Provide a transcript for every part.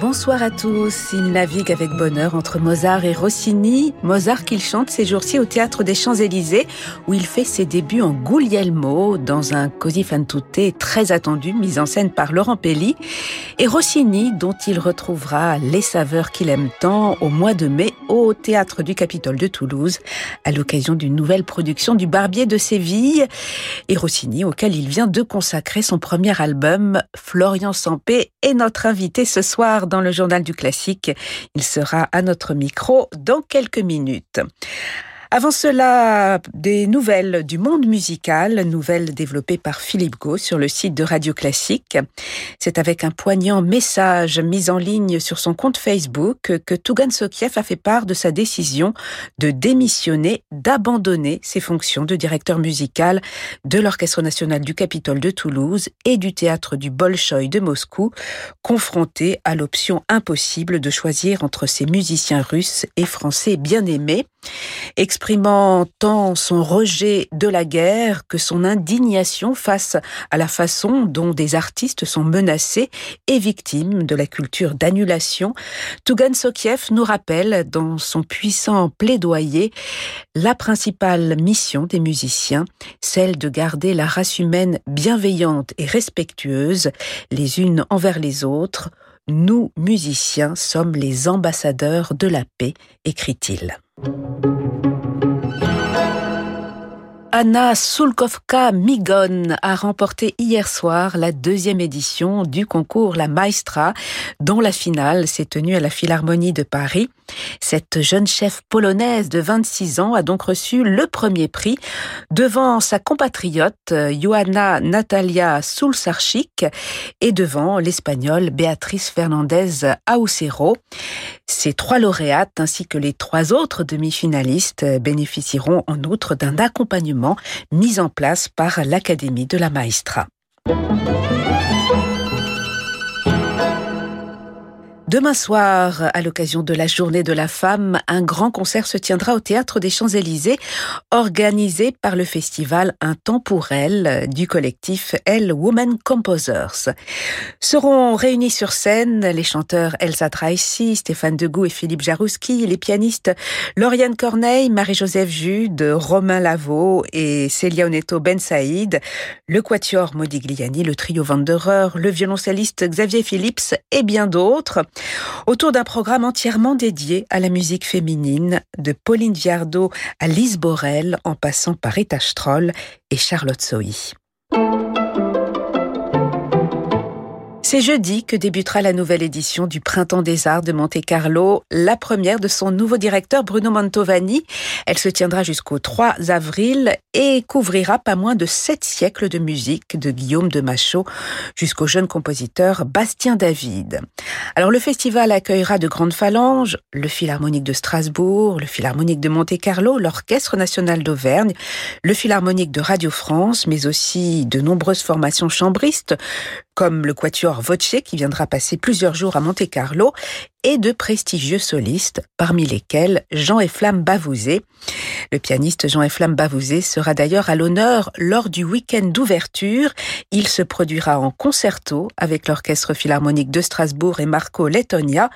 Bonsoir à tous. Il navigue avec bonheur entre Mozart et Rossini. Mozart qu'il chante ces jours-ci au Théâtre des Champs-Élysées, où il fait ses débuts en Guglielmo, dans un così fan tutte très attendu, mis en scène par Laurent Pelli. Et Rossini, dont il retrouvera les saveurs qu'il aime tant au mois de mai au Théâtre du Capitole de Toulouse, à l'occasion d'une nouvelle production du Barbier de Séville. Et Rossini, auquel il vient de consacrer son premier album, Florian Sampé, est notre invité ce soir dans le journal du classique. Il sera à notre micro dans quelques minutes. Avant cela, des nouvelles du monde musical, nouvelles développées par Philippe Gau sur le site de Radio Classique. C'est avec un poignant message mis en ligne sur son compte Facebook que Tougan Sokiev a fait part de sa décision de démissionner, d'abandonner ses fonctions de directeur musical de l'Orchestre national du Capitole de Toulouse et du théâtre du Bolchoï de Moscou, confronté à l'option impossible de choisir entre ses musiciens russes et français bien aimés exprimant tant son rejet de la guerre que son indignation face à la façon dont des artistes sont menacés et victimes de la culture d'annulation, Tougan Sokiev nous rappelle dans son puissant plaidoyer la principale mission des musiciens, celle de garder la race humaine bienveillante et respectueuse les unes envers les autres. Nous, musiciens, sommes les ambassadeurs de la paix, écrit-il. Anna Sulkovka Migon a remporté hier soir la deuxième édition du concours La Maestra, dont la finale s'est tenue à la Philharmonie de Paris. Cette jeune chef polonaise de 26 ans a donc reçu le premier prix devant sa compatriote Johanna Natalia Sulsarchik et devant l'espagnole Beatriz Fernandez Aucero. Ces trois lauréates ainsi que les trois autres demi-finalistes bénéficieront en outre d'un accompagnement mis en place par l'Académie de la Maestra. Demain soir, à l'occasion de la journée de la femme, un grand concert se tiendra au Théâtre des Champs-Élysées, organisé par le festival Un temps pour elle du collectif Elle Women Composers. Seront réunis sur scène les chanteurs Elsa Tracy, Stéphane Degout et Philippe Jarouski, les pianistes Lauriane Corneille, Marie-Joseph Jude, Romain Lavaux et Célia Oneto Ben Saïd, le quatuor Modigliani, le trio Vanderer, le violoncelliste Xavier Phillips et bien d'autres autour d'un programme entièrement dédié à la musique féminine, de Pauline Viardot à Lise Borel, en passant par Rita Stroll et Charlotte Sohi. C'est jeudi que débutera la nouvelle édition du Printemps des Arts de Monte-Carlo, la première de son nouveau directeur Bruno Mantovani. Elle se tiendra jusqu'au 3 avril et couvrira pas moins de sept siècles de musique de Guillaume de Machaut jusqu'au jeune compositeur Bastien David. Alors le festival accueillera de grandes phalanges, le Philharmonique de Strasbourg, le Philharmonique de Monte-Carlo, l'Orchestre national d'Auvergne, le Philharmonique de Radio France, mais aussi de nombreuses formations chambristes, comme le Quatuor Voce qui viendra passer plusieurs jours à Monte-Carlo et de prestigieux solistes, parmi lesquels Jean Flamme Bavouzé. Le pianiste Jean Flamme Bavouzé sera d'ailleurs à l'honneur lors du week-end d'ouverture. Il se produira en concerto avec l'Orchestre Philharmonique de Strasbourg et Marco Lettonia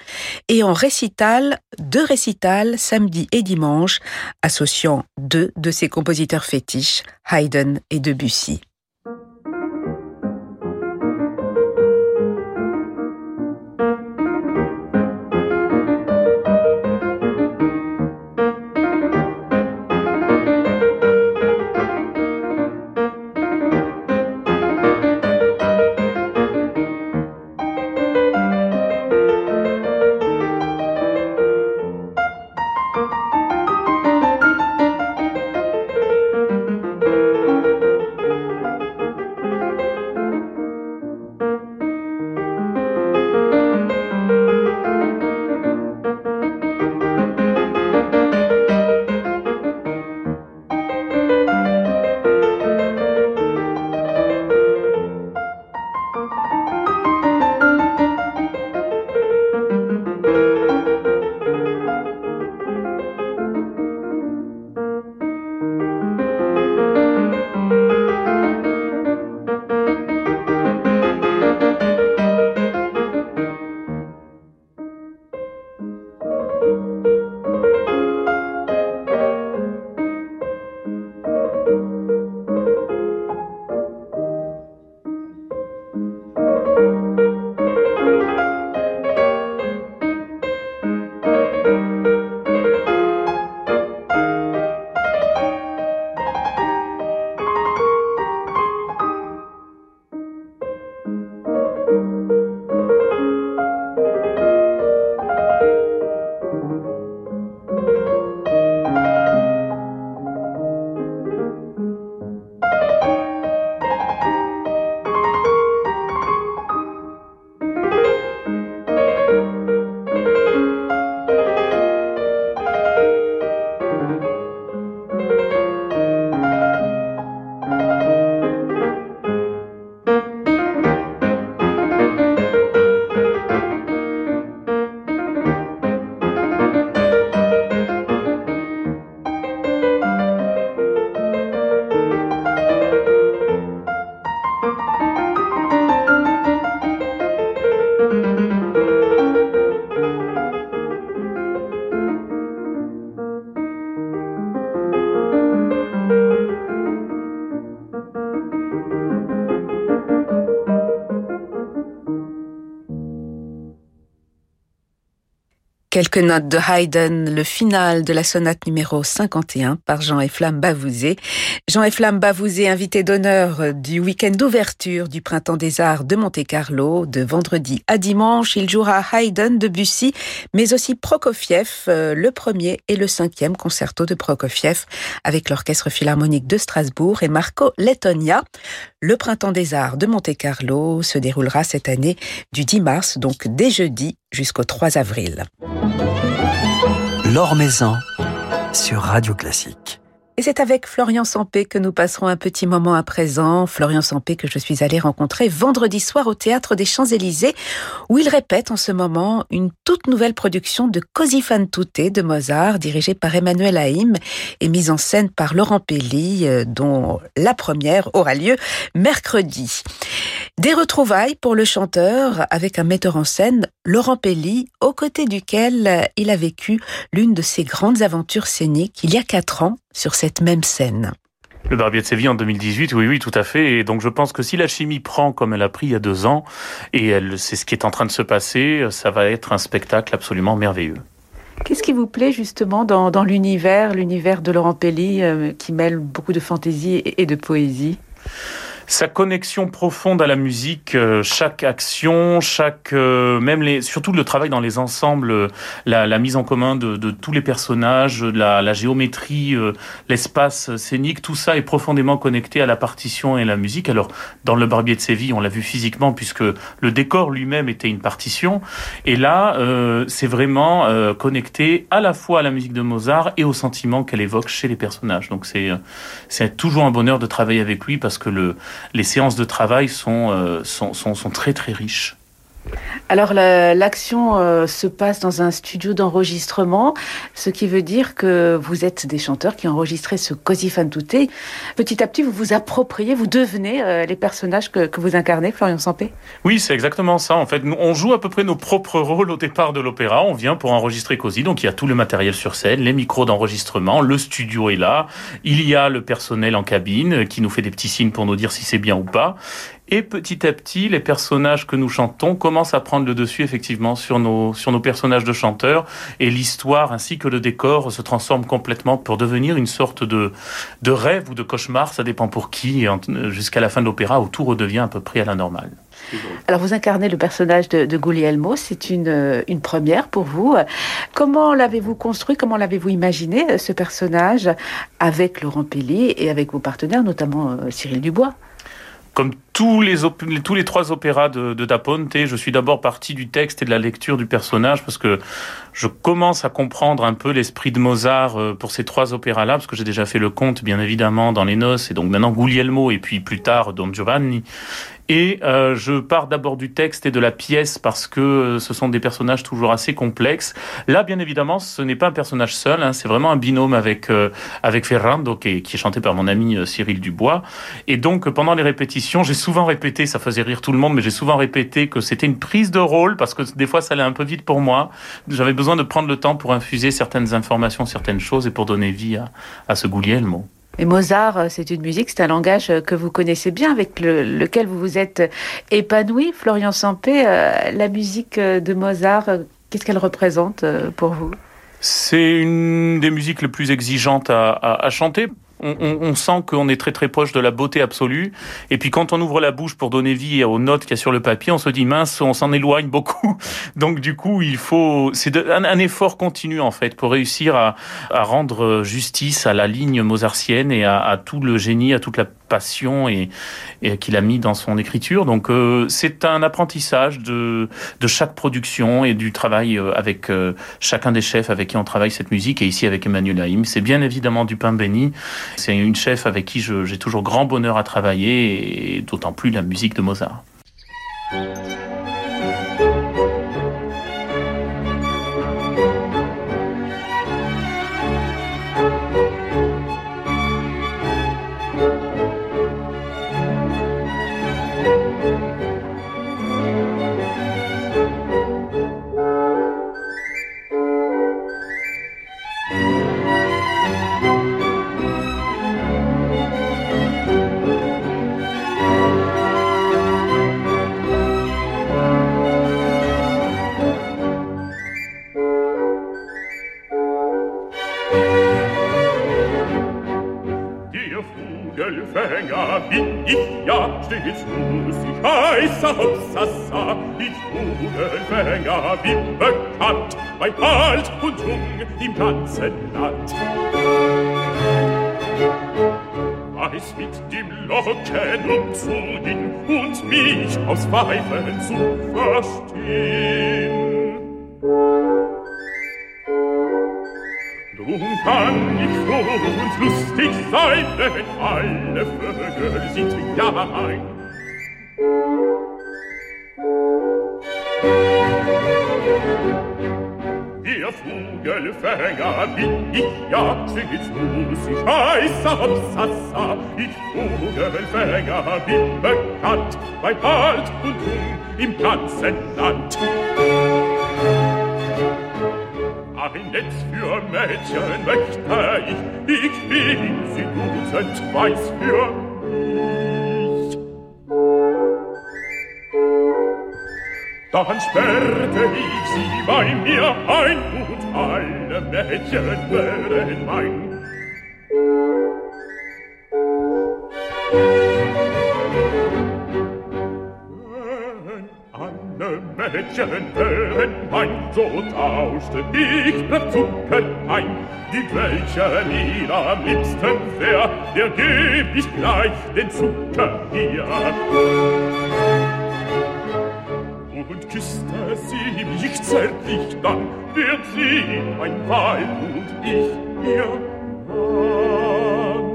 et en récital, deux récitals samedi et dimanche, associant deux de ses compositeurs fétiches, Haydn et Debussy. Quelques notes de Haydn, le final de la sonate numéro 51 par Jean-Efflam Bavouzé. Jean-Efflam Bavouzé, invité d'honneur du week-end d'ouverture du Printemps des Arts de Monte-Carlo. De vendredi à dimanche, il jouera Haydn, Debussy, mais aussi Prokofiev, euh, le premier et le cinquième concerto de Prokofiev avec l'Orchestre Philharmonique de Strasbourg et Marco Lettonia. Le Printemps des Arts de Monte-Carlo se déroulera cette année du 10 mars, donc dès jeudi, jusqu'au 3 avril. Maison sur Radio Classique. Et c'est avec Florian Sampé que nous passerons un petit moment à présent. Florian Sampé que je suis allée rencontrer vendredi soir au Théâtre des Champs-Élysées, où il répète en ce moment une toute nouvelle production de Così fan tutte de Mozart, dirigée par Emmanuel Haïm et mise en scène par Laurent Pelli, euh, dont la première aura lieu mercredi. Des retrouvailles pour le chanteur avec un metteur en scène, Laurent Pelli, aux côtés duquel il a vécu l'une de ses grandes aventures scéniques il y a quatre ans sur cette même scène. Le Barbier de Séville en 2018, oui, oui, tout à fait. Et donc je pense que si la chimie prend comme elle a pris il y a deux ans, et elle, c'est ce qui est en train de se passer, ça va être un spectacle absolument merveilleux. Qu'est-ce qui vous plaît justement dans, dans l'univers, l'univers de Laurent Pelli, euh, qui mêle beaucoup de fantaisie et de poésie? Sa connexion profonde à la musique, euh, chaque action, chaque euh, même les surtout le travail dans les ensembles, euh, la, la mise en commun de, de, tous les personnages, la, la géométrie, l'espace scénique, tout ça est profondément connecté à la partition et la musique. Alors dans le Barbier de Séville, on l'a vu physiquement puisque le décor lui-même était une partition, et là c'est vraiment connecté à la fois à la musique de Mozart et au sentiment qu'elle évoque chez les personnages. Donc c'est c'est toujours un bonheur de travailler avec lui parce que le les séances de travail sont, euh, sont, sont, sont très très riches. Alors l'action euh, se passe dans un studio d'enregistrement, ce qui veut dire que vous êtes des chanteurs qui enregistré ce Così fan tutte. Petit à petit, vous vous appropriez, vous devenez euh, les personnages que, vous incarnez, Florian Sampé? Oui, c'est exactement ça. En fait, nous, on joue à peu près nos propres rôles au départ de l'opéra. On vient pour enregistrer Così, donc il y a tout le matériel sur scène, les micros d'enregistrement, le studio est là, il y a le personnel en cabine qui nous fait des petits signes pour nous dire si c'est bien ou pas. Et petit à petit, les personnages que nous chantons commencent à prendre le dessus effectivement sur nos, sur nos personnages de chanteurs. Et l'histoire ainsi que le décor se transforme complètement pour devenir une sorte de, de rêve ou de cauchemar, ça dépend pour qui, jusqu'à la fin de l'opéra où tout redevient à peu près à la normale. Alors vous incarnez le personnage de, de Guglielmo, c'est une, une première pour vous. Comment l'avez-vous construit, comment l'avez-vous imaginé ce personnage avec Laurent Pelli et avec vos partenaires, notamment euh, Cyril Dubois? Comme tous les, tous les trois opéras de, de Da Ponte, je suis d'abord parti du texte et de la lecture du personnage parce que je commence à comprendre un peu l'esprit de Mozart euh, pour ces trois opéras-là, parce que j'ai déjà fait le conte, bien évidemment, dans Les Noces, et donc maintenant Guglielmo, et puis plus tard Don Giovanni. Et euh, je pars d'abord du texte et de la pièce parce que euh, ce sont des personnages toujours assez complexes. Là, bien évidemment, ce n'est pas un personnage seul, hein, c'est vraiment un binôme avec euh, avec Ferrando qui est, qui est, chanté par mon ami euh, Cyril Dubois. Et donc pendant les répétitions, j'ai souvent répété, ça faisait rire tout le monde, mais j'ai souvent répété que c'était une prise de rôle parce que des fois ça allait un peu vite pour moi. J'avais besoin de prendre le temps pour infuser certaines informations, certaines choses et pour donner vie à, à ce Guglielmo. Et Mozart, euh, c'est une musique, c'est un langage euh, que vous connaissez bien, avec le, lequel vous vous êtes épanoui. Florian Sampé, euh, la musique de Mozart, qu'est-ce qu'elle représente pour vous? C'est une des musiques les plus exigeantes à chanter on, sent qu'on est très très proche de la beauté absolue. Et puis quand on ouvre la bouche pour donner vie aux notes qu'il y a sur le papier, on se dit mince, on s'en éloigne beaucoup. Donc du coup, il faut, c'est un, effort continu en fait pour réussir à, à, rendre justice à la ligne mozartienne et à, à tout le génie, à toute la passion et, qu'il a mis dans son écriture. Donc euh, c'est un apprentissage de, de chaque production et du travail euh, avec euh, chacun des chefs avec qui on travaille cette musique et ici avec Emmanuel Haïm. C'est bien évidemment du pain béni. C'est une chef avec qui j'ai toujours grand bonheur à travailler et d'autant plus la musique de Mozart. Ganzen Land. Weiß mit dem Locken umzugehen und mich aus Pfeifen zu verstehen. Drum kann ich froh und lustig sein, denn alle Vögel sind ja ein. Vogelfänger bin ich ja, stets muss ich heißer Hopsassa. Ich Vogelfänger bin bekannt, bei Alt und Jung im ganzen Land. Ein Netz für Mädchen möchte ich, ich bin sie dutzend weiß für mich. Dann sperrte ich sie bei mir ein und alle Mädchen wären mein. Alle Mädchen wären mein, so tauschte ich per Zucker ein. Die welche mir am liebsten wär, der geb ich gleich den Zucker hier. Küsste sie mich zärtlich, dann wird sie mein Weib und ich ihr Mann.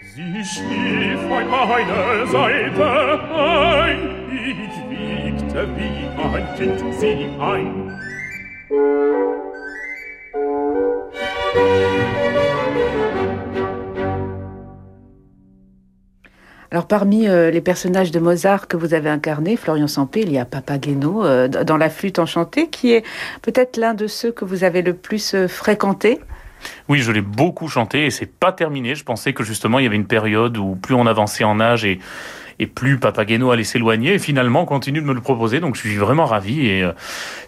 Sie schlief an meiner Seite ein, ich wiegte wie ein Kind sie ein. Alors parmi euh, les personnages de Mozart que vous avez incarnés, Florian Sampé, il y a Papageno euh, dans La flûte enchantée, qui est peut-être l'un de ceux que vous avez le plus euh, fréquenté. Oui, je l'ai beaucoup chanté et c'est pas terminé. Je pensais que justement il y avait une période où plus on avançait en âge et et plus Papageno allait s'éloigner. Et finalement, on continue de me le proposer, donc je suis vraiment ravi. Et euh,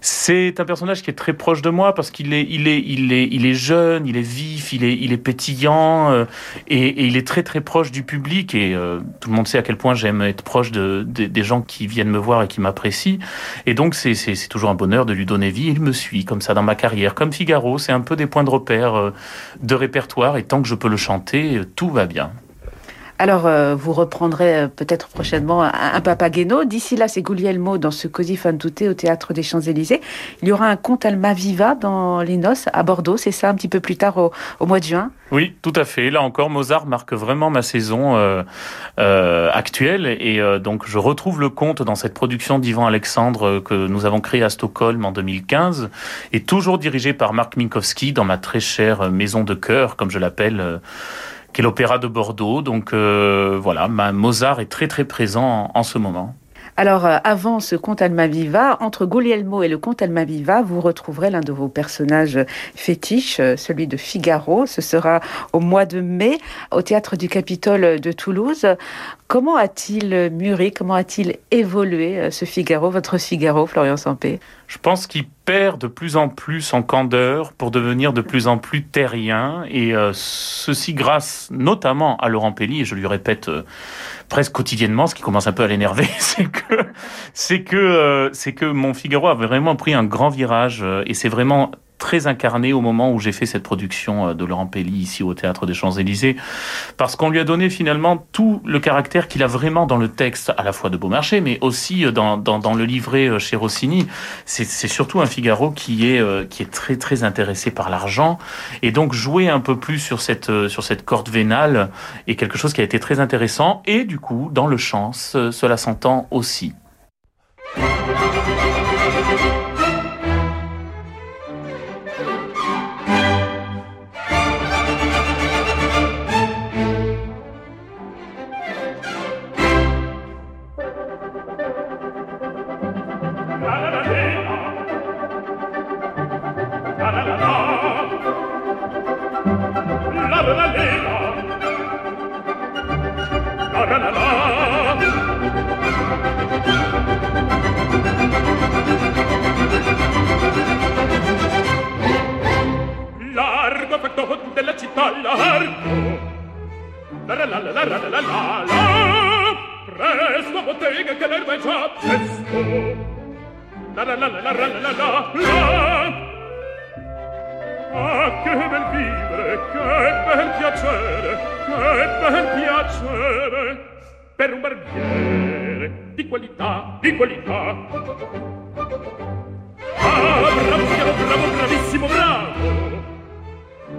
c'est un personnage qui est très proche de moi parce qu'il est, il est, il est, il est jeune, il est vif, il est, il est pétillant euh, et, il est très très proche du public. Et euh, tout le monde sait à quel point j'aime être proche de, de, des gens qui viennent me voir et qui m'apprécient. Et donc c'est, toujours un bonheur de lui donner vie. Il me suit comme ça dans ma carrière, comme Figaro. C'est un peu des points de repère de répertoire. Et tant que je peux le chanter, tout va bien. Alors, euh, vous reprendrez euh, peut-être prochainement un, un Papageno. D'ici là, c'est Guglielmo dans ce Così fan tutte au Théâtre des Champs-Élysées. Il y aura un conte Almaviva dans les noces à Bordeaux, c'est ça, un petit peu plus tard au, mois de juin Oui, tout à fait. Là encore, Mozart marque vraiment ma saison euh, actuelle. Et donc, je retrouve le conte dans cette production d'Ivan Alexandre que nous avons créée à Stockholm en 2015 et toujours dirigé par Marc Minkowski dans ma très chère maison de cœur, comme je l'appelle qui est l'Opéra de Bordeaux. Donc euh, voilà, Mozart est très très présent en, en ce moment. Alors, euh, avant ce conte Almaviva, entre Guglielmo et le conte Almaviva, vous retrouverez l'un de vos personnages fétiches, euh, celui de Figaro. Ce sera au mois de mai au théâtre du Capitole de Toulouse. Comment a-t-il mûri, comment a-t-il évolué euh, ce Figaro, votre Figaro, Florian Sampé? Je pense qu'il perd de plus en plus en candeur pour devenir de plus en plus terrien, et euh, ceci grâce notamment à Laurent Pelli, et je lui répète euh, presque quotidiennement, ce qui commence un peu à l'énerver, c'est que c'est que c'est que mon Figaro a vraiment pris un grand virage, et c'est vraiment très incarné au moment où j'ai fait cette production de Laurent Pelli ici au Théâtre des Champs-Élysées, parce qu'on lui a donné finalement tout le caractère qu'il a vraiment dans le texte, à la fois de Beaumarchais, mais aussi dans, dans, le livret chez Rossini. C'est surtout un Figaro qui est, euh, qui est très très intéressé par l'argent, et donc jouer un peu plus sur cette, euh, sur cette corde vénale est quelque chose qui a été très intéressant, et du coup, dans le chant, ce, cela s'entend aussi. Che l'erba è già presto la la la la la la la la la Ah, che bel vivere, che bel piacere, che bel piacere per un barbiere di qualità, di qualità. Ah, bravo, bravo, bravo, bravissimo, bravo.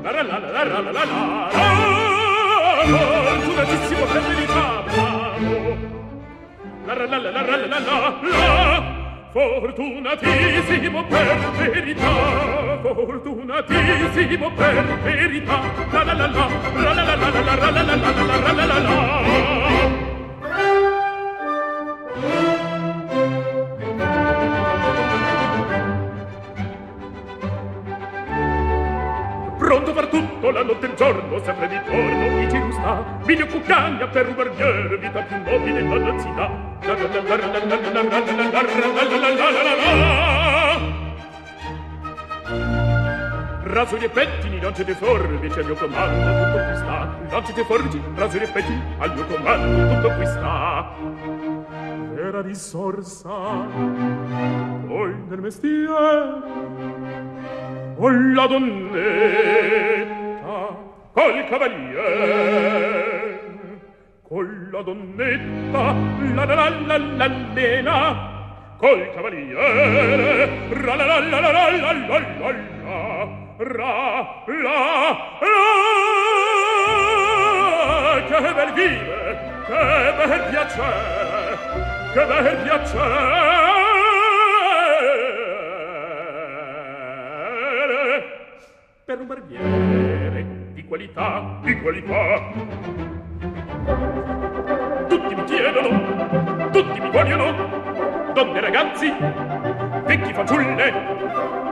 La la la la la la la la la Fortunatissimo per verità, bravo. la la la la la la la la la Fortunatissimo per verità Fortunatissimo per verità La la la la la la la la la la la la la la la la Pronto per tutto giorno, la notte e giorno, sempre di torno, chi ci rusta? Mille cuccagna per un barbiere, vita più nobile in ballazina. Rasoli e pettini, lance dei forbici, al mio comando tutto qui sta. Lance dei forbici, rasoli e pettini, al mio comando tutto qui sta. Vera risorsa, poi nel mestiere, o la donna col cavalier con la donnetta la la la la la nena col cavaliere ra la la la la la la la la ra la la che bel vive che bel piacere che bel piacere per un barbiere di qualità, di qualità. Tutti mi chiedono, tutti mi vogliono, donne e ragazzi, vecchi fanciulle,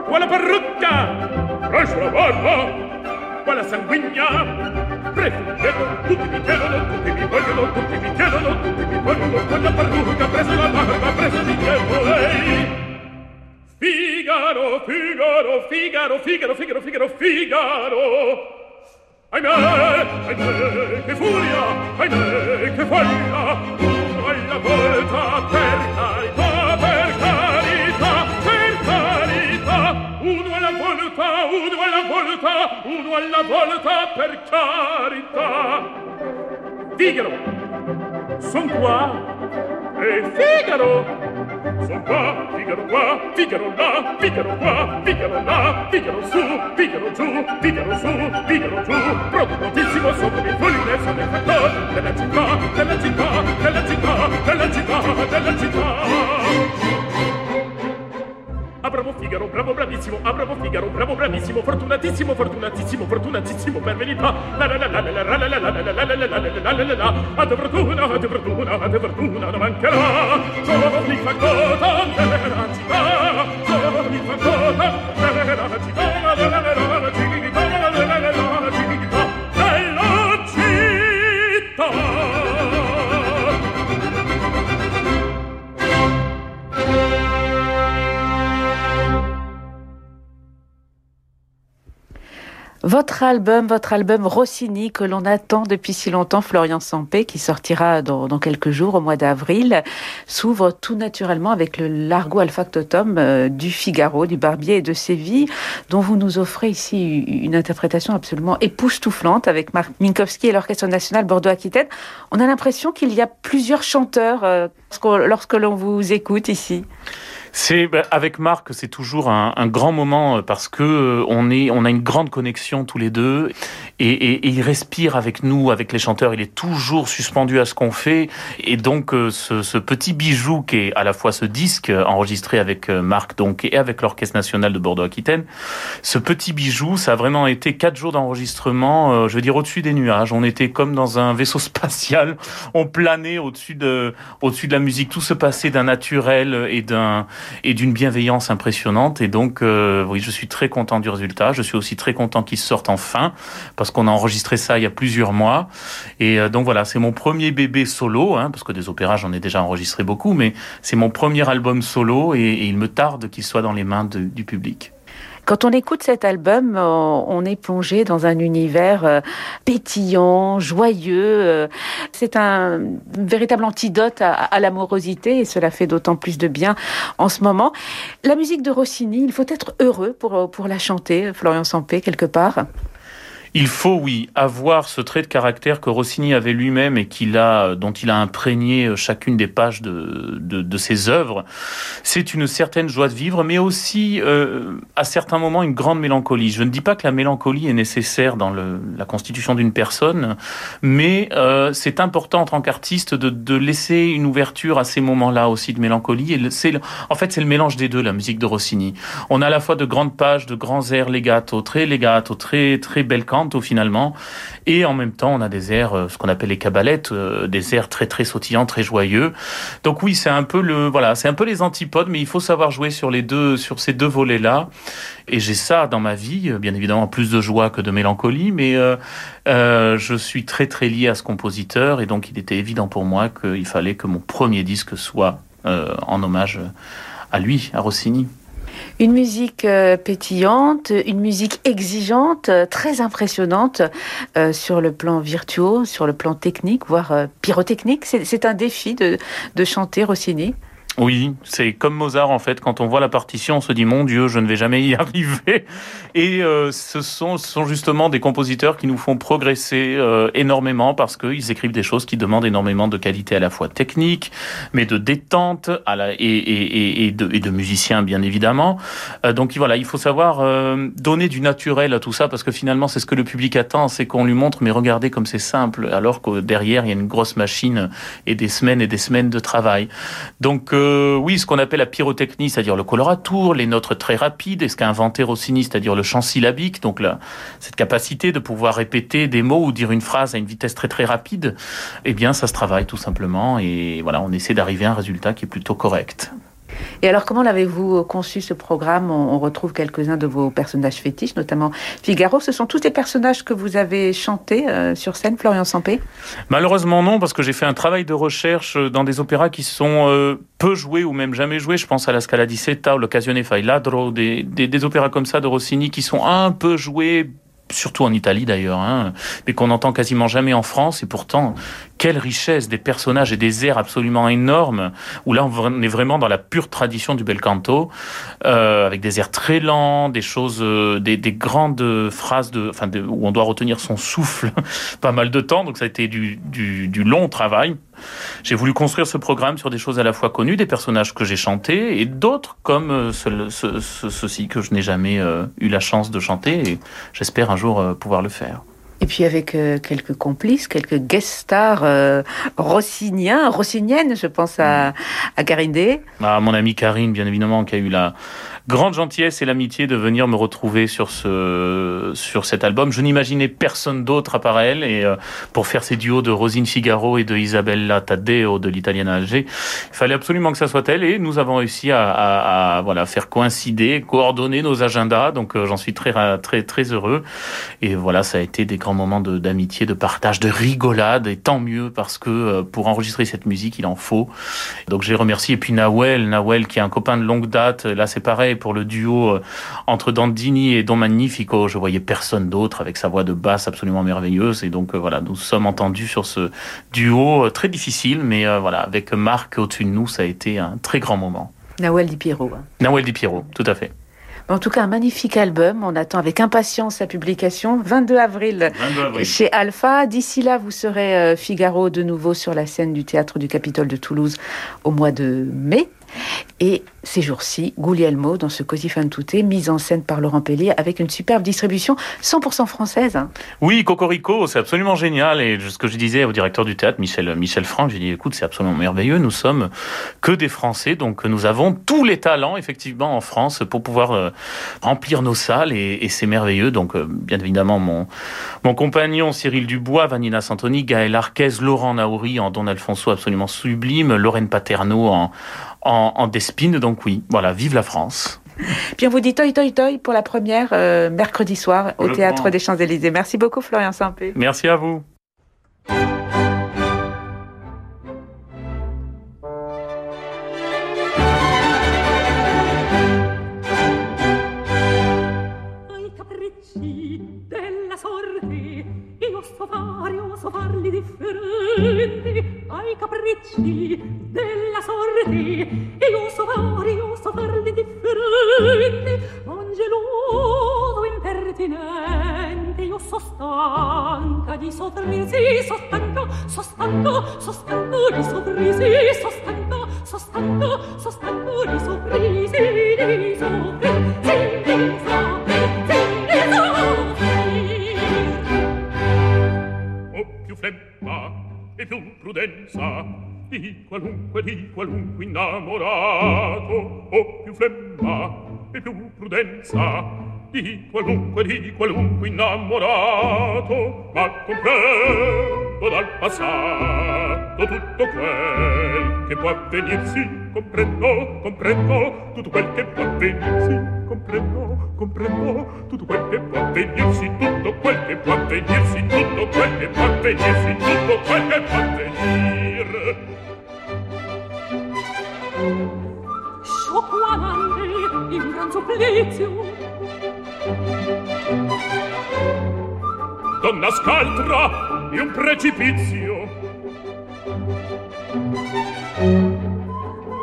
quale parrucca, cresce la barba, quale sanguigna, preferito, tutti mi chiedono, tutti mi vogliono, tutti mi chiedono, tutti mi vogliono, quella parrucca, presa la barba, presa di chiedo lei. Figaro, Figaro, Figaro, Figaro, Figaro, Figaro, Figaro. Ahimè, ahimè, che furia, ahimè, che folla. Uno alla volta, per carità, per carità, per carità. Uno alla volta, uno alla volta, uno alla volta, per carità. Figaro, son qua. E Figaro, Son qua, Figaro qua, Figaro là, Figaro qua, Figaro là, Figaro su, Figaro giù, Figaro su, Figaro giù. Pronto, prontissimo, sotto le foglie, sono il fattore della città, della città. Bravo Figaro, bravo bravissimo, ah, bravo Figaro, bravo bravissimo, fortunatissimo, fortunatissimo, fortunatissimo per verità. La la la la la la la la la la la la la la la la la la A de fortuna, a de fortuna, a de fortuna non mancherà. Giovani fa cosa della città, giovani fa cosa Votre album, votre album Rossini que l'on attend depuis si longtemps, Florian Sampé, qui sortira dans, quelques jours au mois d'avril, s'ouvre tout naturellement avec le Largo Alfactotum euh, du Figaro, du Barbier et de Séville, dont vous nous offrez ici une interprétation absolument époustouflante avec Marc Minkowski et l'Orchestre National Bordeaux-Aquitaine. On a l'impression qu'il y a plusieurs chanteurs euh, lorsque l'on vous écoute ici. C'est bah, avec Marc, c'est toujours un, un, grand moment parce que on est, on a une grande connexion tous les deux et, et, et, il respire avec nous, avec les chanteurs. Il est toujours suspendu à ce qu'on fait et donc ce, ce, petit bijou qui est à la fois ce disque enregistré avec Marc donc et avec l'Orchestre national de Bordeaux-Aquitaine, ce petit bijou, ça a vraiment été quatre jours d'enregistrement. je veux dire au-dessus des nuages. On était comme dans un vaisseau spatial. On planait au-dessus de, au-dessus de la musique. Tout se passait d'un naturel et d'un et d'une bienveillance impressionnante. Et donc, euh, oui, je suis très content du résultat. Je suis aussi très content qu'il sorte enfin, parce qu'on a enregistré ça il y a plusieurs mois. Et euh, donc voilà, c'est mon premier bébé solo, hein, parce que des opéras, j'en ai déjà enregistré beaucoup, mais c'est mon premier album solo et, il me tarde qu'il soit dans les mains du public. Quand on écoute cet album, on est plongé dans un univers pétillant, joyeux. C'est un véritable antidote à, l'amorosité et cela fait d'autant plus de bien en ce moment. La musique de Rossini, il faut être heureux pour, pour la chanter, Florian Sampé, quelque part. Il faut, oui, avoir ce trait de caractère que Rossini avait lui-même et a, dont il a imprégné euh, chacune des pages de, ses œuvres. C'est une certaine joie de vivre, mais aussi, euh, à certains moments, une grande mélancolie. Je ne dis pas que la mélancolie est nécessaire dans la constitution d'une personne, mais euh, c'est important en tant qu'artiste de, laisser une ouverture à ces moments-là aussi de mélancolie. En fait, c'est le mélange des deux, la musique de Rossini. On a à la fois de grandes pages, de grands airs legato, très legato, très, très belle finalement. Et en même temps, on a des airs, euh, ce qu'on appelle les cabalettes, euh, des airs très très sautillants, très joyeux. Donc oui, c'est un peu le, voilà, c'est un peu les antipodes, mais il faut savoir jouer sur les deux, sur ces deux volets-là. Et j'ai ça dans ma vie, bien évidemment, plus de joie que de mélancolie, mais euh, je suis très très lié à ce compositeur, et donc il était évident pour moi qu'il fallait que mon premier disque soit en hommage à lui, à Rossini. Une musique euh, pétillante, une musique exigeante, euh, très impressionnante euh, sur le plan virtuose, sur le plan technique, voire pyrotechnique. C'est un défi de, de chanter Rossini. Oui, c'est comme Mozart en fait. Quand on voit la partition, on se dit mon Dieu, je ne vais jamais y arriver. Et euh, ce, sont, ce sont justement des compositeurs qui nous font progresser euh, énormément parce qu'ils écrivent des choses qui demandent énormément de qualité à la fois technique, mais de détente à la, et, et, et, de, et de bien évidemment. Euh, donc voilà, il faut savoir donner du naturel à tout ça parce que finalement c'est ce que le public attend, c'est qu'on lui montre mais regardez comme c'est simple, alors que derrière il y a une grosse machine et des semaines et des semaines de travail. Donc oui, ce qu'on appelle la pyrotechnie, c'est-à-dire le coloratour, les notes très rapides, et ce qu'a inventé Rossini, c'est-à-dire le chant syllabique, donc cette capacité de pouvoir répéter des mots ou dire une phrase à une vitesse très très rapide, eh bien ça se travaille tout simplement, et voilà, on essaie d'arriver à un résultat qui est plutôt correct. Et alors, comment l'avez-vous conçu ce programme? On, retrouve quelques-uns de vos personnages fétiches, notamment Figaro. Ce sont tous des personnages que vous avez chantés euh, sur scène, Florian Sampé? Malheureusement non, parce que j'ai fait un travail de recherche dans des opéras qui sont euh, peu joués ou même jamais joués. Je pense à la Scala di Setta ou l'Occasione fai ladro, des, des, des opéras comme ça de Rossini qui sont un peu joués surtout en Italie d'ailleurs, hein, mais qu'on entend quasiment jamais en France. Et pourtant, quelle richesse des personnages et des airs absolument énormes, où là on est vraiment dans la pure tradition du bel canto, euh, avec des airs très lents, des choses, euh, des, des, grandes phrases de, enfin, où on doit retenir son souffle pas mal de temps. Donc ça a été du, du, du long travail. J'ai voulu construire ce programme sur des choses à la fois connues, des personnages que j'ai chantés, et d'autres comme euh, ce, ce, ceci que je n'ai jamais euh, eu la chance de chanter, et j'espère un jour pouvoir le faire. Et puis avec euh, quelques complices, quelques guest stars euh, rossiniens, rossiniennes, je pense à, à Karine Day. Ah, mon amie Karine, bien évidemment, qui a eu la, grande gentillesse et l'amitié de venir me retrouver sur ce sur cet album. Je n'imaginais personne d'autre à part elle et euh, pour faire ces duos de Rosine Figaro et de Isabella Taddeo de l'Italienne Alger, il fallait absolument que ça soit elle et nous avons réussi à, à, voilà faire coïncider, coordonner nos agendas. Donc euh, j'en suis très très très heureux et voilà ça a été des grands moments d'amitié, de, partage, de rigolade et tant mieux parce que euh, pour enregistrer cette musique il en faut. Donc j'ai remercié et puis Nawel, Nawel qui est un copain de longue date. Là c'est pareil pour le duo euh, entre Dandini et Don Magnifico. Je voyais personne d'autre avec sa voix de basse absolument merveilleuse. Et donc euh, voilà, nous sommes entendus sur ce duo euh, très difficile, mais voilà, avec Marc au-dessus de nous, ça a été un très grand moment. Nawel Di Piero. Hein. Nawel Di Piero, tout à fait. En tout cas, un magnifique album. On attend avec impatience sa publication. 22 avril, 22 avril. chez Alpha. D'ici là, vous serez Figaro de nouveau sur la scène du théâtre du Capitole de Toulouse au mois de mai. Et ces jours-ci, Guglielmo, dans ce Così fan tutte, mise en scène par Laurent Pellier, avec une superbe distribution 100% française. Oui, Cocorico, c'est absolument génial. Et ce que je disais au directeur du théâtre, Michel, Michel Franck, j'ai dit, écoute, c'est absolument merveilleux. Nous sommes que des Français, donc nous avons tous les talents, effectivement, en France pour pouvoir euh, remplir nos salles. Et, c'est merveilleux. Donc, euh, bien évidemment, mon, compagnon Cyril Dubois, Vanina Santoni, Gaël Arquez, Laurent Naouri en Don Alfonso absolument sublime, Lorraine Paterno en, en, en Despine. Donc oui, voilà, vive la France. Puis on vous dit toi, toi, toi pour la première euh, mercredi soir au Théâtre des Champs-Élysées. Merci beaucoup Florian Sampé. Merci à vous. posso farli differenti ai capricci della sorte. Io so fare, io so farli differenti angeloso impertinente io so stanca di soffrirsi so stanco, so stanco, so stanco di sorrisi so stanco, so stanco, so stanco di sorrisi di soffrirsi flemma e più prudenza di qualunque di qualunque innamorato. O più flemma e più prudenza di qualunque di qualunque innamorato. Ma comprendo dal passato tutto quel che può avvenirsi comprendo comprendo tutto quel che può avvenirsi. Comprendo comprendo. Tutto quel che può avvenirsi tutto quel che può avvenirsi tutto quel che può avvenirsi tutto quel che può avvenire sciocquante in gran supplizio. Donna scaltra di un precipizio.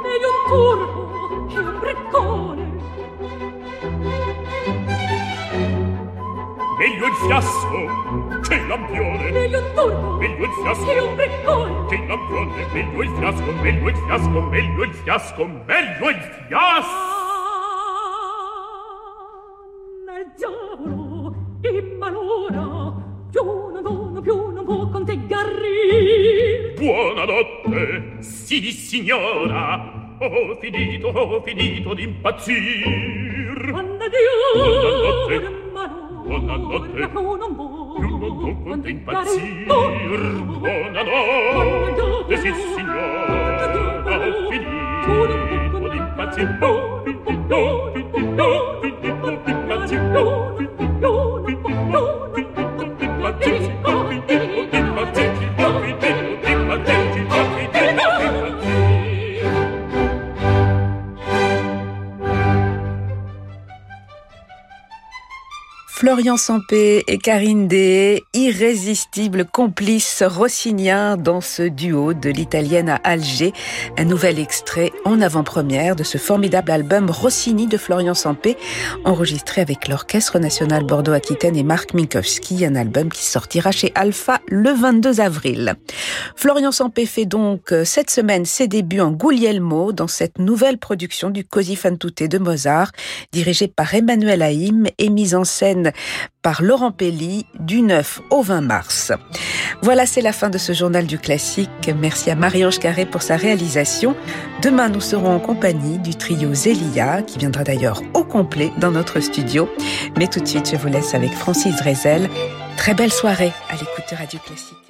Meglio un turco che un briccone meglio il fiasco che il lampione. Meglio un turco meglio il fiasco che un briccone. Che il lampione meglio il fiasco meglio il fiasco meglio il fiasco meglio il fiasco. Al diavolo in malora più non donna più non può con te garrir buonanotte sì signora. Ho finito ho finito d'impazzir Dio buonanotte buonanotte più non non non quanto può contemplazzir buonanotte sì signora ho finito d'impazzir d'impazzir d'impazzir d'impazzir d'impazzir Florian Sampé et Karine Deshayes, irrésistibles complices rossiniens dans ce duo de l'italienne à Alger. Un nouvel extrait en avant-première de ce formidable album Rossini de Florian Sampé, enregistré avec l'Orchestre National Bordeaux-Aquitaine et Marc Minkowski, un album qui sortira chez Alpha le 22 avril. Florian Sampé fait donc cette semaine ses débuts en Guglielmo dans cette nouvelle production du Così fan tutte de Mozart, dirigée par Emmanuel Haïm et mise en scène par Laurent Pelli du 9 au 20 mars. Voilà, c'est la fin de ce journal du classique. Merci à Marie-Ange Carré pour sa réalisation. Demain, nous serons en compagnie du trio Zélia, qui viendra d'ailleurs au complet dans notre studio. Mais tout de suite, je vous laisse avec Francis Drezel. Très belle soirée à l'écoute de Radio Classique.